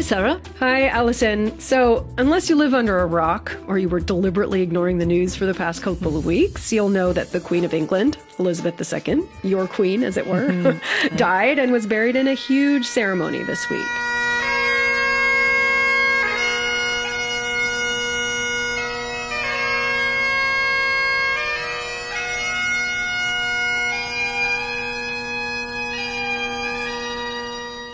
Hi, Sarah. Hi, Allison. So, unless you live under a rock or you were deliberately ignoring the news for the past couple of weeks, you'll know that the Queen of England, Elizabeth II, your queen as it were, mm-hmm. died and was buried in a huge ceremony this week.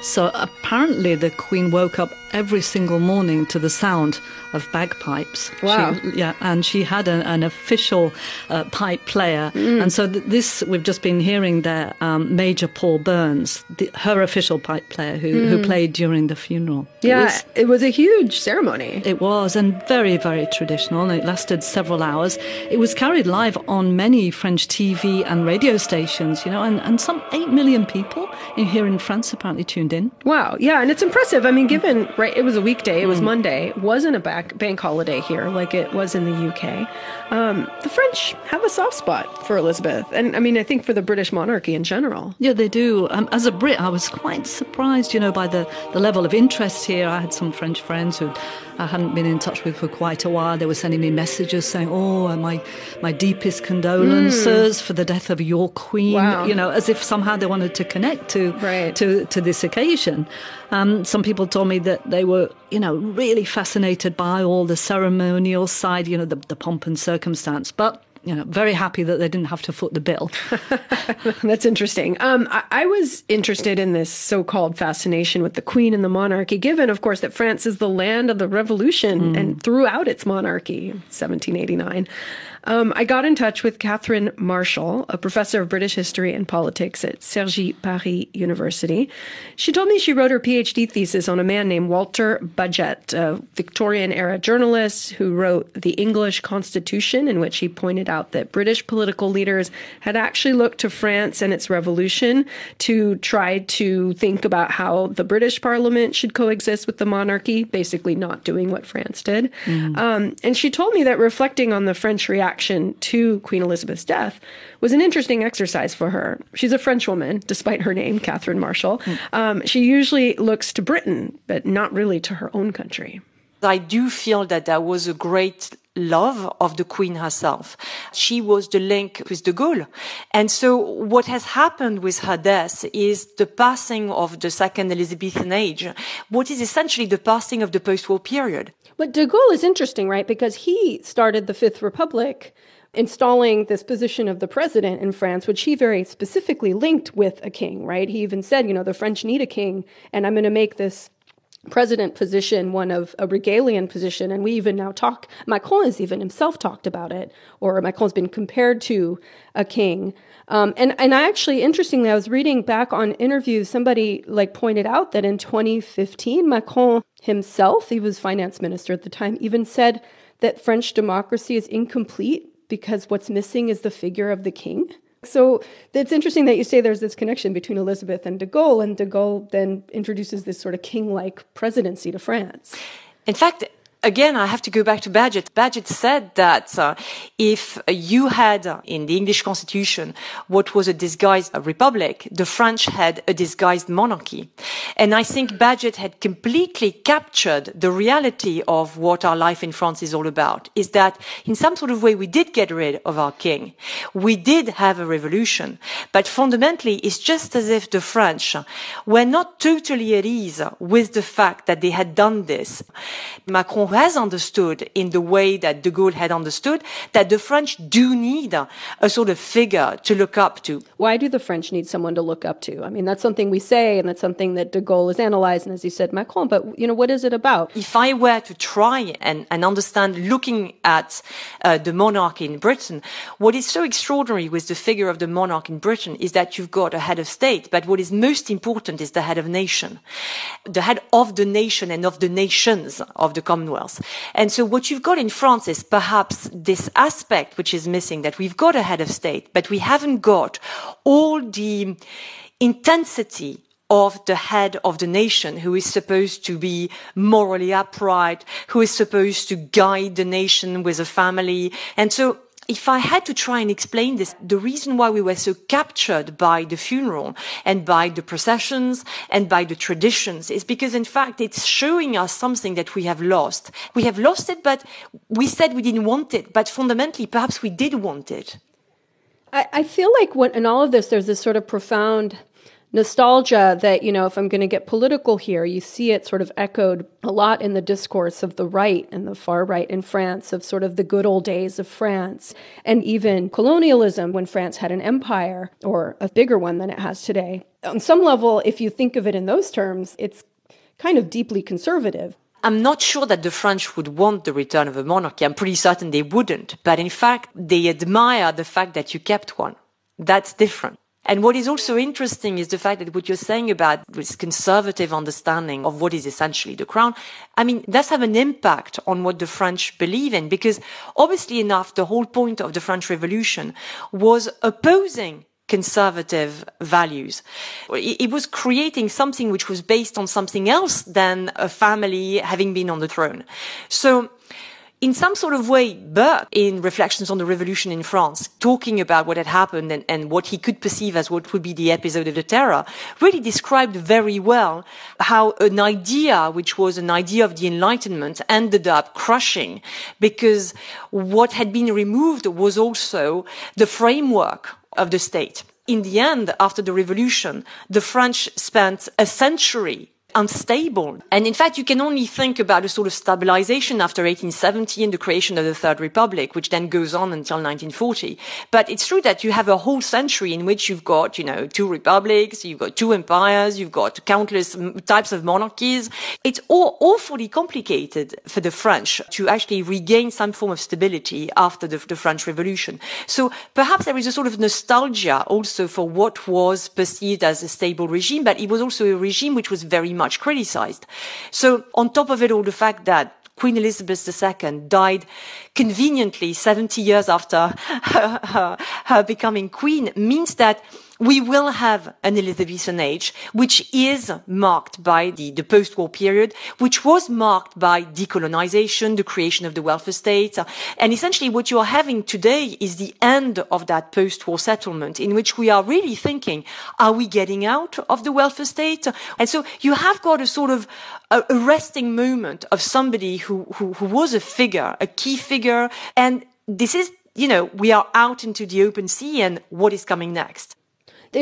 So apparently, the Queen woke up every single morning to the sound of bagpipes. Wow. She, yeah, and she had an, an official uh, pipe player. Mm. And so th- this, we've just been hearing there, um, Major Paul Burns, the, her official pipe player who, mm. who played during the funeral. Yeah, it was, it was, a huge ceremony. It was, and very, very traditional. And it lasted several hours. It was carried live on many French TV and radio stations, you know, and, and some 8 million people here in France apparently tuned in. Wow. Yeah. And it's impressive. I mean, given, right, it was a weekday, it was mm. Monday, it wasn't a back, bank holiday here like it was in the UK. Um, the French have a soft spot for Elizabeth. And I mean, I think for the British monarchy in general. Yeah, they do. Um, as a Brit, I was quite surprised, you know, by the, the level of interest here. I had some French friends who I hadn't been in touch with for quite a while. They were sending me messages saying, "Oh, my my deepest condolences mm. for the death of your queen." Wow. You know, as if somehow they wanted to connect to right. to to this occasion. Um, some people told me that they were, you know, really fascinated by all the ceremonial side, you know, the, the pomp and circumstance, but you know, very happy that they didn't have to foot the bill. That's interesting. Um, I, I, was interested in this so-called fascination with the Queen and the monarchy, given, of course, that France is the land of the Revolution mm. and throughout its monarchy, 1789. Um, I got in touch with Catherine Marshall, a professor of British history and politics at Cergy Paris University. She told me she wrote her PhD thesis on a man named Walter Bagehot, a Victorian era journalist who wrote The English Constitution, in which he pointed out that British political leaders had actually looked to France and its revolution to try to think about how the British Parliament should coexist with the monarchy, basically not doing what France did. Mm. Um, and she told me that reflecting on the French reaction reaction to Queen Elizabeth's death was an interesting exercise for her. She's a French woman, despite her name, Catherine Marshall. Um, she usually looks to Britain, but not really to her own country. I do feel that there was a great love of the queen herself. She was the link with de Gaulle. And so what has happened with her death is the passing of the second Elizabethan age, what is essentially the passing of the post-war period. But de Gaulle is interesting, right? Because he started the Fifth Republic installing this position of the president in France, which he very specifically linked with a king, right? He even said, you know, the French need a king, and I'm going to make this president position one of a regalian position. And we even now talk, Macron has even himself talked about it, or Macron's been compared to a king. Um, and and I actually, interestingly, I was reading back on interviews. Somebody like pointed out that in 2015, Macron himself, he was finance minister at the time, even said that French democracy is incomplete because what's missing is the figure of the king. So it's interesting that you say there's this connection between Elizabeth and de Gaulle, and de Gaulle then introduces this sort of king like presidency to France. In fact, again, I have to go back to Bagehot. Bagehot said that uh, if you had uh, in the English constitution what was a disguised republic, the French had a disguised monarchy. And I think Bagehot had completely captured the reality of what our life in France is all about, is that in some sort of way we did get rid of our king. We did have a revolution. But fundamentally, it's just as if the French were not totally at ease with the fact that they had done this. Macron has understood in the way that de Gaulle had understood that the French do need a, sort of figure to look up to. Why do the French need someone to look up to? I mean, that's something we say, and that's something that de Gaulle has analyzed, and as you said, Macron. But you know, what is it about? If I were to try and, and understand, looking at uh, the monarch in Britain, what is so extraordinary with the figure of the monarch in Britain is that you've got a head of state, but what is most important is the head of nation, the head of the nation and of the nations of the Commonwealth Commonwealth. And so what you've got in France is perhaps this aspect which is missing that we've got a head of state, but we haven't got all the intensity of the head of the nation who is supposed to be morally upright, who is supposed to guide the nation with a family. And so if I had to try and explain this, the reason why we were so captured by the funeral and by the processions and by the traditions is because in fact it's showing us something that we have lost. We have lost it, but we said we didn't want it, but fundamentally perhaps we did want it. I, I feel like in all of this, there's this sort of profound nostalgia that, you know, if I'm going to get political here, you see it sort of echoed a lot in the discourse of the right and the far right in France, of sort of the good old days of France, and even colonialism when France had an empire or a bigger one than it has today. On some level, if you think of it in those terms, it's kind of deeply conservative. I'm not sure that the French would want the return of a monarchy. I'm pretty certain they wouldn't. But in fact, they admire the fact that you kept one. That's different. And what is also interesting is the fact that what you're saying about this conservative understanding of what is essentially the crown, I mean, does have an impact on what the French believe in, because obviously enough, the whole point of the French Revolution was opposing conservative values. It was creating something which was based on something else than a family having been on the throne. So in some sort of way, Burke, in Reflections on the Revolution in France, talking about what had happened and, and, what he could perceive as what would be the episode of the terror, really described very well how an idea, which was an idea of the Enlightenment, ended up crushing because what had been removed was also the framework of the state. In the end, after the revolution, the French spent a century unstable. And in fact, you can only think about a sort of stabilization after 1870 and the creation of the Third Republic, which then goes on until 1940. But it's true that you have a whole century in which you've got, you know, two republics, you've got two empires, you've got countless types of monarchies. It's all awfully complicated for the French to actually regain some form of stability after the, the French Revolution. So perhaps there is a sort of nostalgia also for what was perceived as a stable regime, but it was also a regime which was very much much criticized. So on top of it all, the fact that Queen Elizabeth II died conveniently 70 years after her, her, her becoming queen means that we will have an Elizabethan age, which is marked by the, the post-war period, which was marked by decolonization, the creation of the welfare state. And essentially what you are having today is the end of that post-war settlement in which we are really thinking, are we getting out of the welfare state? And so you have got a sort of a, resting moment of somebody who, who, who was a figure, a key figure. And this is, you know, we are out into the open sea and what is coming next?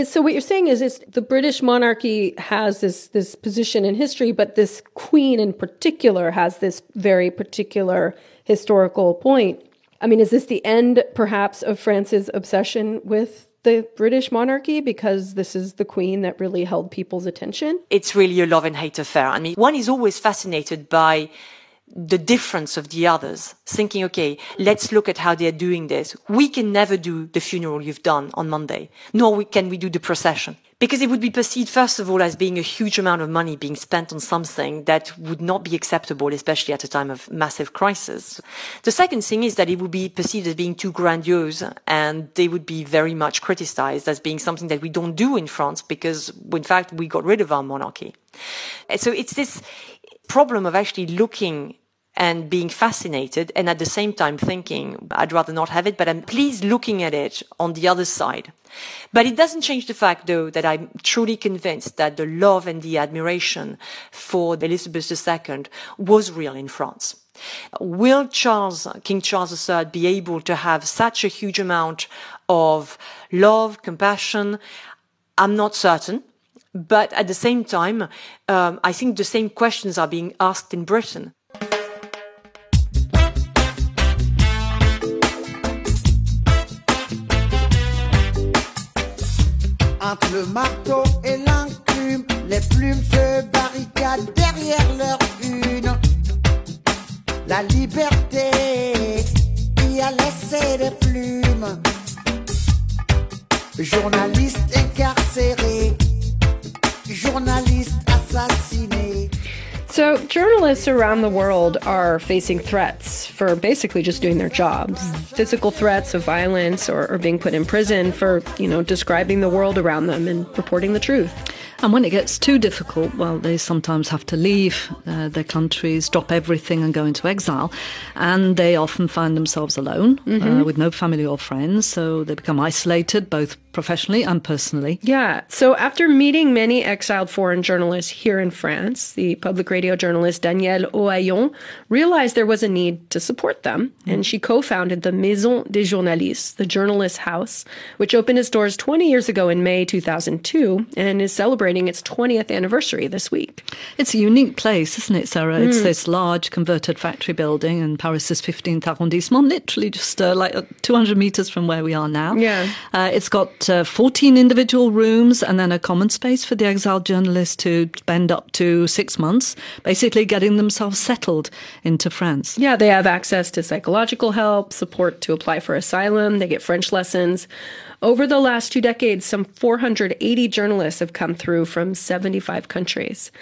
So what you're saying is, is the British monarchy has this this position in history, but this queen in particular has this very particular historical point. I mean, is this the end, perhaps, of France's obsession with the British monarchy because this is the queen that really held people's attention? It's really a love and hate affair. I mean, one is always fascinated by the difference of the others, thinking, okay, let's look at how they're doing this. We can never do the funeral you've done on Monday, nor can we do the procession. Because it would be perceived, first of all, as being a huge amount of money being spent on something that would not be acceptable, especially at a time of massive crisis. The second thing is that it would be perceived as being too grandiose and they would be very much criticized as being something that we don't do in France because, in fact, we got rid of our monarchy. So it's this problem of actually looking and being fascinated and at the same time thinking, I'd rather not have it, but I'm pleased looking at it on the other side. But it doesn't change the fact, though, that I'm truly convinced that the love and the admiration for Elizabeth II was real in France. Will Charles, King Charles III, be able to have such a huge amount of love, compassion? I'm not certain. But at the same time, um, I think the same questions are being asked in Britain. Entre le marteau et l'enclume, les plumes se barricadent derrière leur une. La liberté y a laissé des plumes. Journaliste incarcéré, journaliste assassiné. So, journalists around the world are facing threats for basically just doing their jobs. Physical threats of violence or, or being put in prison for, you know, describing the world around them and reporting the truth. And when it gets too difficult, well, they sometimes have to leave uh, their countries, drop everything, and go into exile. And they often find themselves alone mm-hmm. uh, with no family or friends. So they become isolated, both professionally and personally. Yeah. So after meeting many exiled foreign journalists here in France, the public radio journalist Danielle Ohayon realized there was a need to support them. Mm. And she co founded the Maison des Journalistes, the journalist house, which opened its doors 20 years ago in May 2002 and is celebrating its 20th anniversary this week. It's a unique place, isn't it, Sarah? Mm. It's this large converted factory building in Paris's 15th arrondissement, literally just uh, like uh, 200 meters from where we are now. Yeah. Uh, it's got uh, 14 individual rooms and then a common space for the exiled journalists to spend up to six months, basically getting themselves settled into France. Yeah, they have access to psychological help, support to apply for asylum, they get French lessons. Over the last two decades, some 480 journalists have come through from 75 countries.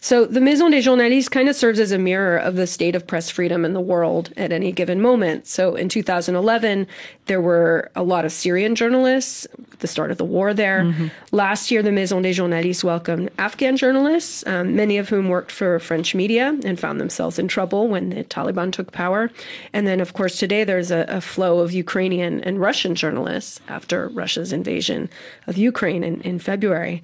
So the Maison des Journalistes kind of serves as a mirror of the state of press freedom in the world at any given moment. So in 2011, there were a lot of Syrian journalists at the start of the war there. Mm-hmm. Last year, the Maison des Journalistes welcomed Afghan journalists, um, many of whom worked for French media and found themselves in trouble when the Taliban took power. And then, of course, today there's a, a flow of Ukrainian and Russian journalists after Russia's invasion of Ukraine in, in February.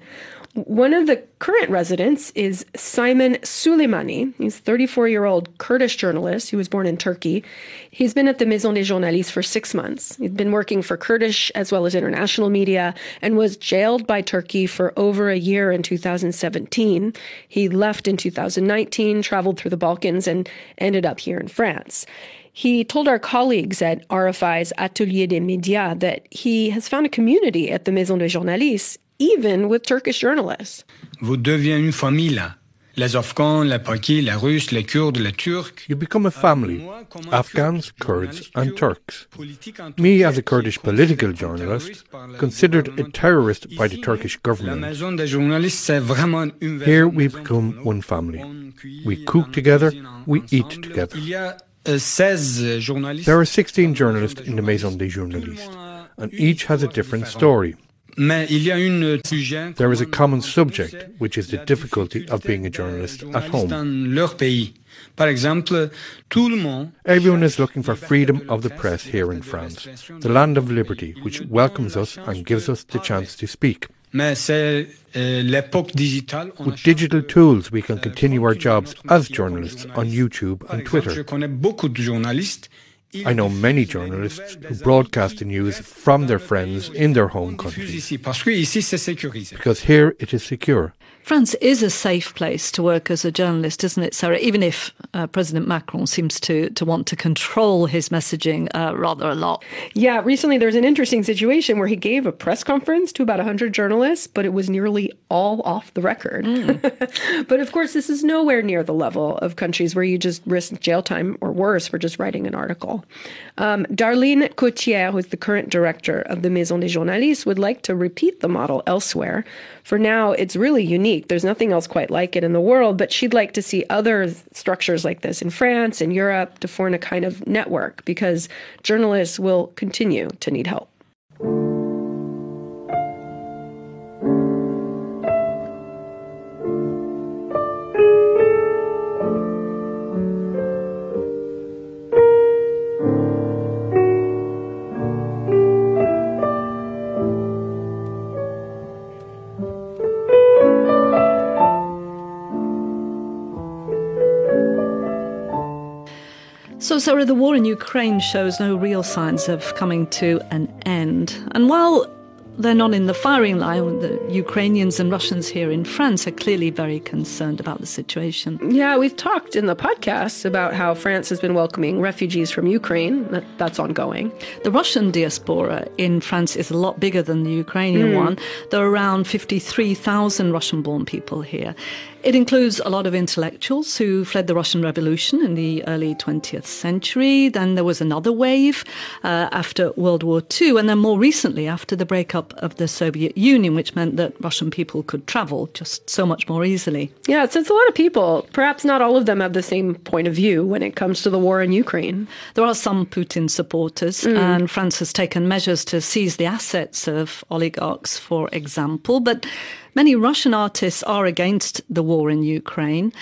One of the current residents is Simon Suleimani. He's a 34 year old Kurdish journalist He was born in Turkey. He's been at the Maison des Journalistes for six months. He's been working for Kurdish as well as international media and was jailed by Turkey for over a year in 2017. He left in 2019, traveled through the Balkans, and ended up here in France. He told our colleagues at RFI's Atelier des Médias that he has found a community at the Maison des Journalistes even with Turkish journalists. Vous devenez une famille là. Les Afghans, les Pakis, les Russes, les Kurdes, les Turcs. You become a family Afghans, Kurds, and Turks. Me, as a Kurdish political journalist, considered a terrorist by the Turkish government. Here we become one family. We cook together, we eat together. There are 16 journalists in the Maison des Journalistes, and each has a different story. There is a common subject, which is the difficulty of being a journalist at home. Everyone is looking for freedom of the press here in France, the land of liberty, which welcomes us and gives us the chance to speak. Euh, With digital tools, we can continue our jobs as journalists on YouTube and Twitter. I know many journalists who broadcast the news from their friends in their home countries because here it is secure. France is a safe place to work as a journalist, isn't it, Sarah? Even if uh, President Macron seems to, to want to control his messaging uh, rather a lot. Yeah, recently there was an interesting situation where he gave a press conference to about 100 journalists, but it was nearly all off the record. Mm. but of course, this is nowhere near the level of countries where you just risk jail time or worse for just writing an article. Um, Darline Cothière, who's the current director of the Maison des Journalistes, would like to repeat the model elsewhere. For now, it's really unique. There's nothing else quite like it in the world, but she'd like to see other structures like this in France and Europe to form a kind of network because journalists will continue to need help. So, Sarah, the war in Ukraine shows no real signs of coming to an end. And while they're not in the firing line. The Ukrainians and Russians here in France are clearly very concerned about the situation. Yeah, we've talked in the podcast about how France has been welcoming refugees from Ukraine. That, that's ongoing. The Russian diaspora in France is a lot bigger than the Ukrainian mm. one. There are around 53,000 Russian born people here. It includes a lot of intellectuals who fled the Russian Revolution in the early 20th century. Then there was another wave uh, after World War II, and then more recently after the breakup of the Soviet Union, which meant that Russian people could travel just so much more easily. Yeah, so it's a lot of people. Perhaps not all of them have the same point of view when it comes to the war in Ukraine. There are some Putin supporters, mm. and France has taken measures to seize the assets of oligarchs, for example. But Many Russian artists are against the war in Ukraine,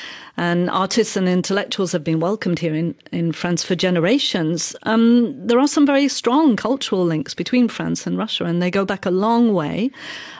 and artists and intellectuals have been welcomed here in, in France for generations. Um, there are some very strong cultural links between France and Russia, and they go back a long way,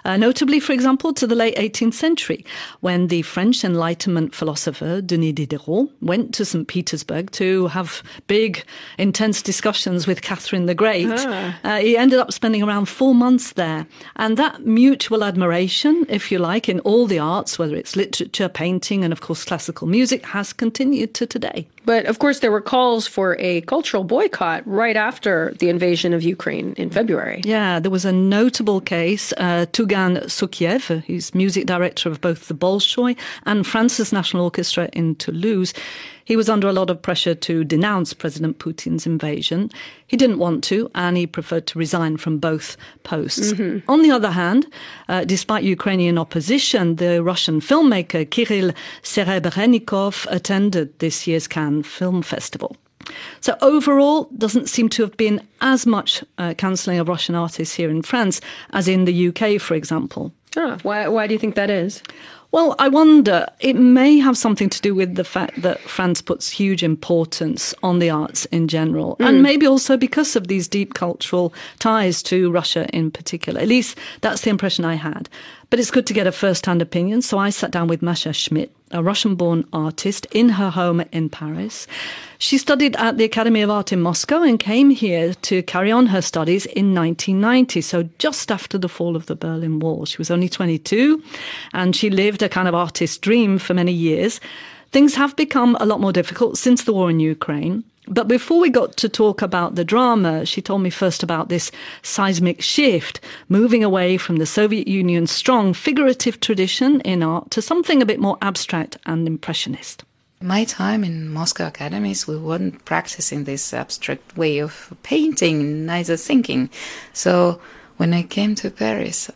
uh, notably, for example, to the late 18th century, when the French Enlightenment philosopher Denis Diderot went to St. Petersburg to have big, intense discussions with Catherine the Great. Ah. Uh, he ended up spending around four months there, and that mutual admiration, if you like, in all the arts, whether it's literature, painting, and of course classical music, has continued to today. But of course, there were calls for a cultural boycott right after the invasion of Ukraine in February. Yeah, there was a notable case. Uh, Tugan Sokhiev, who's music director of both the Bolshoi and France's National Orchestra in Toulouse, he was under a lot of pressure to denounce President Putin's invasion. He didn't want to, and he preferred to resign from both posts. Mm-hmm. On the other hand, uh, despite Ukrainian opposition, the Russian filmmaker Kirill Serebrennikov attended this year's Cannes Film Festival. So overall, doesn't seem to have been as much uh, cancelling of Russian artists here in France as in the UK, for example. Ah, why, why do you think that is? Well, I wonder, it may have something to do with the fact that France puts huge importance on the arts in general, mm. and maybe also because of these deep cultural ties to Russia in particular. At least that's the impression I had. But it's good to get a first hand opinion, so I sat down with Masha Schmidt, a Russian born artist, in her home in Paris. She studied at the Academy of Art in Moscow and came here to carry on her studies in 1990, so just after the fall of the Berlin Wall. She was only 22 and she lived a kind of artist dream for many years. Things have become a lot more difficult since the war in Ukraine. But before we got to talk about the drama, she told me first about this seismic shift, moving away from the Soviet Union's strong figurative tradition in art to something a bit more abstract and impressionist. My time in Moscow academies, we weren't practicing this abstract way of painting, neither thinking. So when I came to Paris,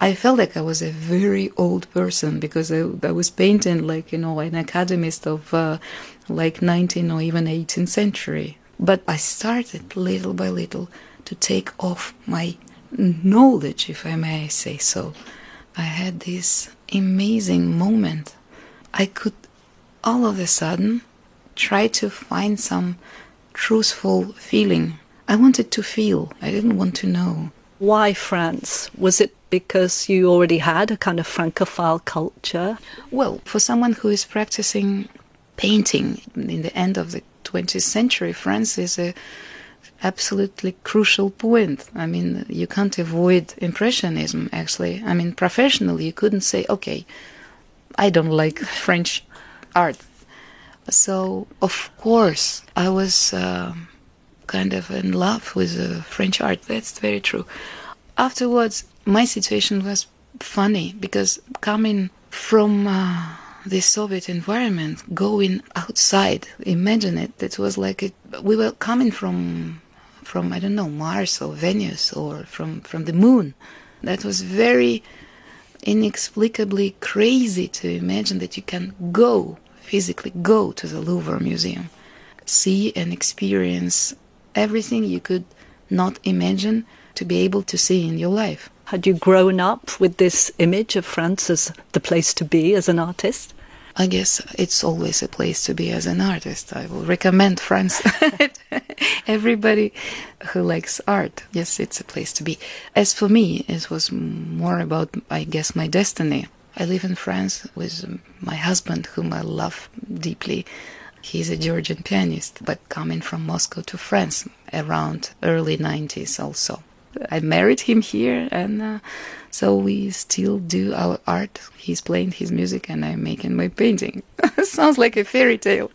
I felt like I was a very old person because I, I was painting like, you know, an academist of uh, like 19th or even 18th century. But I started little by little to take off my knowledge, if I may say so. I had this amazing moment. I could all of a sudden try to find some truthful feeling. I wanted to feel, I didn't want to know. Why France? Was it because you already had a kind of Francophile culture? Well, for someone who is practicing painting in the end of the 20th century, France is a absolutely crucial point. I mean, you can't avoid impressionism actually. I mean, professionally, you couldn't say, okay, I don't like French art. So, of course, I was uh, kind of in love with uh, French art. That's very true. Afterwards, my situation was funny because coming from uh, the Soviet environment, going outside, imagine it. It was like it, we were coming from, from I don't know Mars or Venus or from from the moon. That was very inexplicably crazy to imagine that you can go physically go to the Louvre Museum, see and experience everything you could not imagine to be able to see in your life. Had you grown up with this image of France as the place to be as an artist? I guess it's always a place to be as an artist. I will recommend France. Everybody who likes art, yes, it's a place to be. As for me, it was more about, I guess, my destiny. I live in France with my husband, whom I love deeply. He's a Georgian pianist, but coming from Moscow to France around early 90s also. I married him here, and uh, so we still do our art. He's playing his music, and I'm making my painting. Sounds like a fairy tale.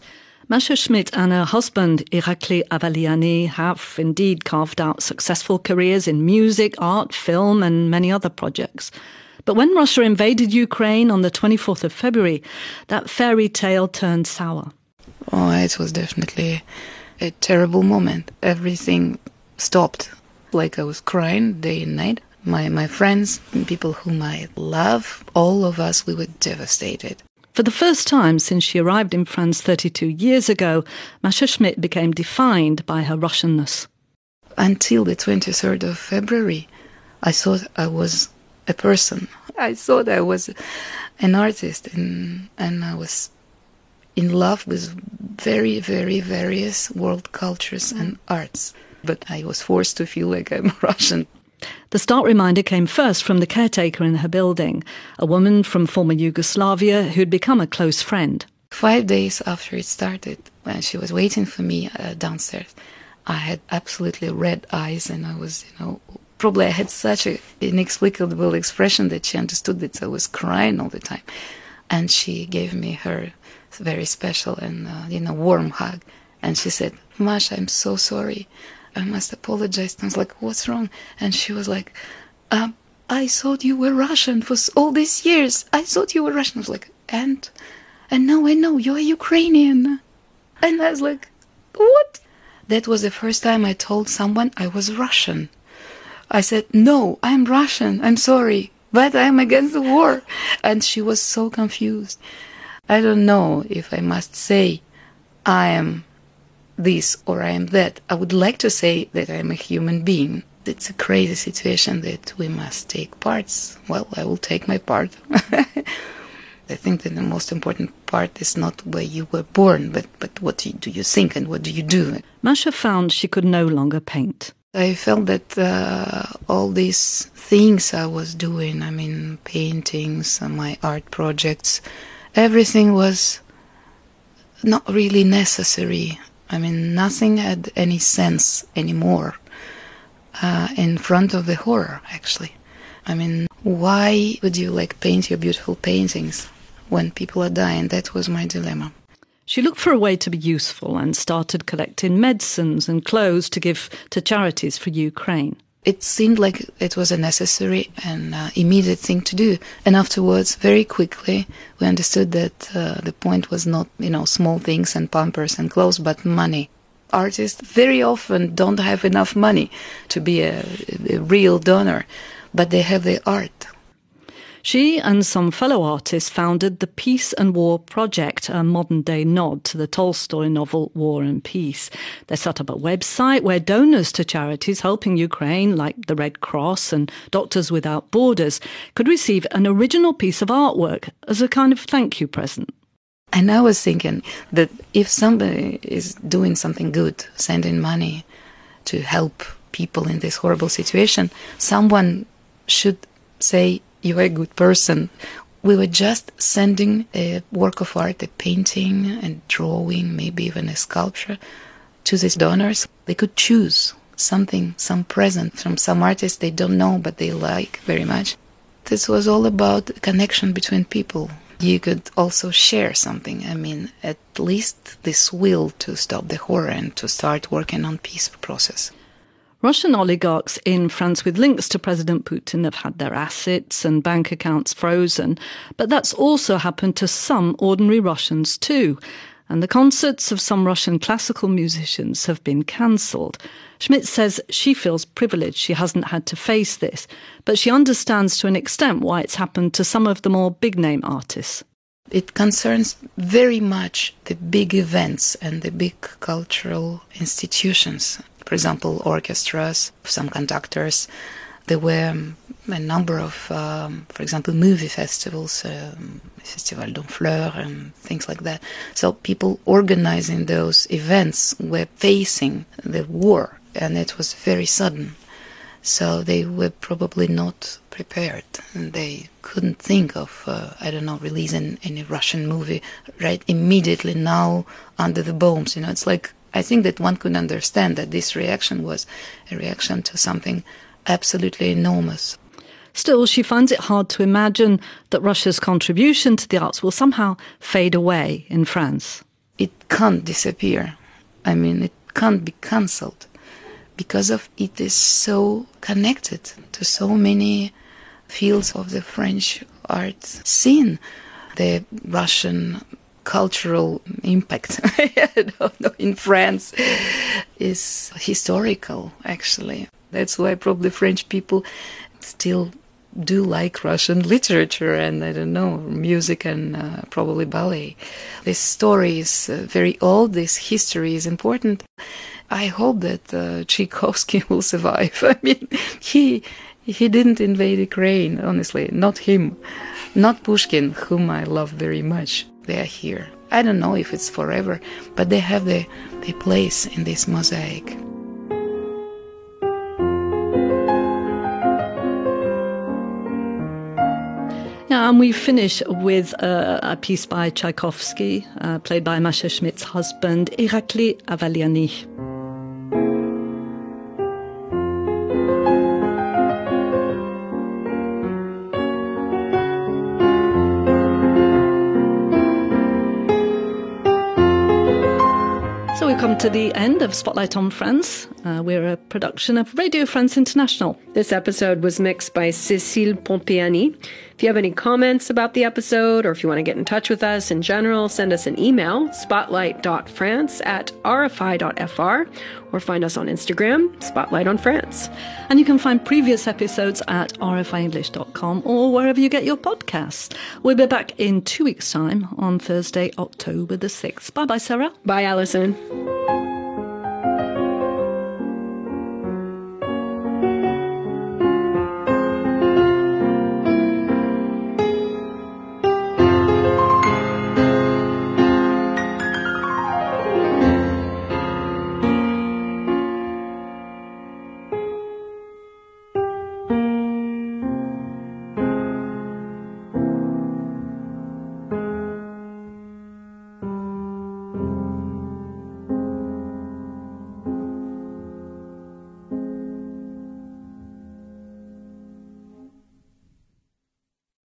Masha Schmidt and her husband, Irakli Avaliani, have indeed carved out successful careers in music, art, film, and many other projects. But when Russia invaded Ukraine on the 24th of February, that fairy tale turned sour. Oh, it was definitely a terrible moment. Everything stopped. Like I was crying day and night. My, my friends, people whom I love, all of us, we were devastated. For the first time since she arrived in France 32 years ago, Masha Schmidt became defined by her Russianness. Until the 23rd of February, I thought I was a person. I thought I was an artist and, and I was in love with very, very various world cultures and arts. But I was forced to feel like I'm Russian. The stark reminder came first from the caretaker in her building, a woman from former Yugoslavia who'd become a close friend. Five days after it started, when she was waiting for me uh, downstairs, I had absolutely red eyes and I was, you know, probably I had such an inexplicable expression that she understood that I was crying all the time. And she gave me her very special and, uh, you know, warm hug. And she said, Masha, I'm so sorry. I must apologize. And I was like, what's wrong? And she was like, um, I thought you were Russian for all these years. I thought you were Russian. I was like, and? And now I know you're Ukrainian. And I was like, what? That was the first time I told someone I was Russian. I said, no, I'm Russian. I'm sorry, but I'm against the war. And she was so confused. I don't know if I must say I am this or I am that. I would like to say that I'm a human being. It's a crazy situation that we must take parts. Well, I will take my part. I think that the most important part is not where you were born, but, but what do you think and what do you do. Masha found she could no longer paint. I felt that uh, all these things I was doing, I mean, paintings, uh, my art projects, everything was not really necessary. I mean, nothing had any sense anymore uh, in front of the horror, actually. I mean, why would you like paint your beautiful paintings when people are dying? That was my dilemma. She looked for a way to be useful and started collecting medicines and clothes to give to charities for Ukraine it seemed like it was a necessary and uh, immediate thing to do. And afterwards, very quickly, we understood that uh, the point was not, you know, small things and pampers and clothes, but money. Artists very often don't have enough money to be a, a real donor, but they have the art she and some fellow artists founded the Peace and War Project, a modern day nod to the Tolstoy novel War and Peace. They set up a website where donors to charities helping Ukraine, like the Red Cross and Doctors Without Borders, could receive an original piece of artwork as a kind of thank you present. And I was thinking that if somebody is doing something good, sending money to help people in this horrible situation, someone should say, you're a good person. We were just sending a work of art, a painting and drawing, maybe even a sculpture, to these donors. They could choose something, some present from some artist they don't know but they like very much. This was all about connection between people. You could also share something. I mean, at least this will to stop the horror and to start working on peace process. Russian oligarchs in France with links to President Putin have had their assets and bank accounts frozen, but that's also happened to some ordinary Russians too. And the concerts of some Russian classical musicians have been cancelled. Schmidt says she feels privileged she hasn't had to face this, but she understands to an extent why it's happened to some of the more big name artists. It concerns very much the big events and the big cultural institutions for example, orchestras, some conductors. There were um, a number of, um, for example, movie festivals, um, Festival d'Honfleur and things like that. So people organizing those events were facing the war, and it was very sudden. So they were probably not prepared, and they couldn't think of, uh, I don't know, releasing any Russian movie right immediately now under the bombs. You know, it's like I think that one could understand that this reaction was a reaction to something absolutely enormous. Still, she finds it hard to imagine that Russia's contribution to the arts will somehow fade away in France. It can't disappear. I mean, it can't be cancelled because of it is so connected to so many fields of the French art scene. The Russian cultural impact in France is historical, actually. That's why probably French people still do like Russian literature and I don't know music and uh, probably ballet. This story is uh, very old. This history is important. I hope that uh, Tchaikovsky will survive. I mean, he He didn't invade Ukraine, honestly, not him. Not Pushkin, whom I love very much. They are here. I don't know if it's forever, but they have their, their place in this mosaic. Yeah, and we finish with uh, a piece by Tchaikovsky, uh, played by Masha Schmidt's husband, Irakli Avaliani. To the end of Spotlight on France. Uh, we're a production of Radio France International. This episode was mixed by Cécile Pompeani. If you have any comments about the episode or if you want to get in touch with us in general, send us an email, spotlight.france at rfi.fr, or find us on Instagram, Spotlight on France. And you can find previous episodes at rfienglish.com or wherever you get your podcasts. We'll be back in two weeks' time on Thursday, October the 6th. Bye bye, Sarah. Bye, Allison.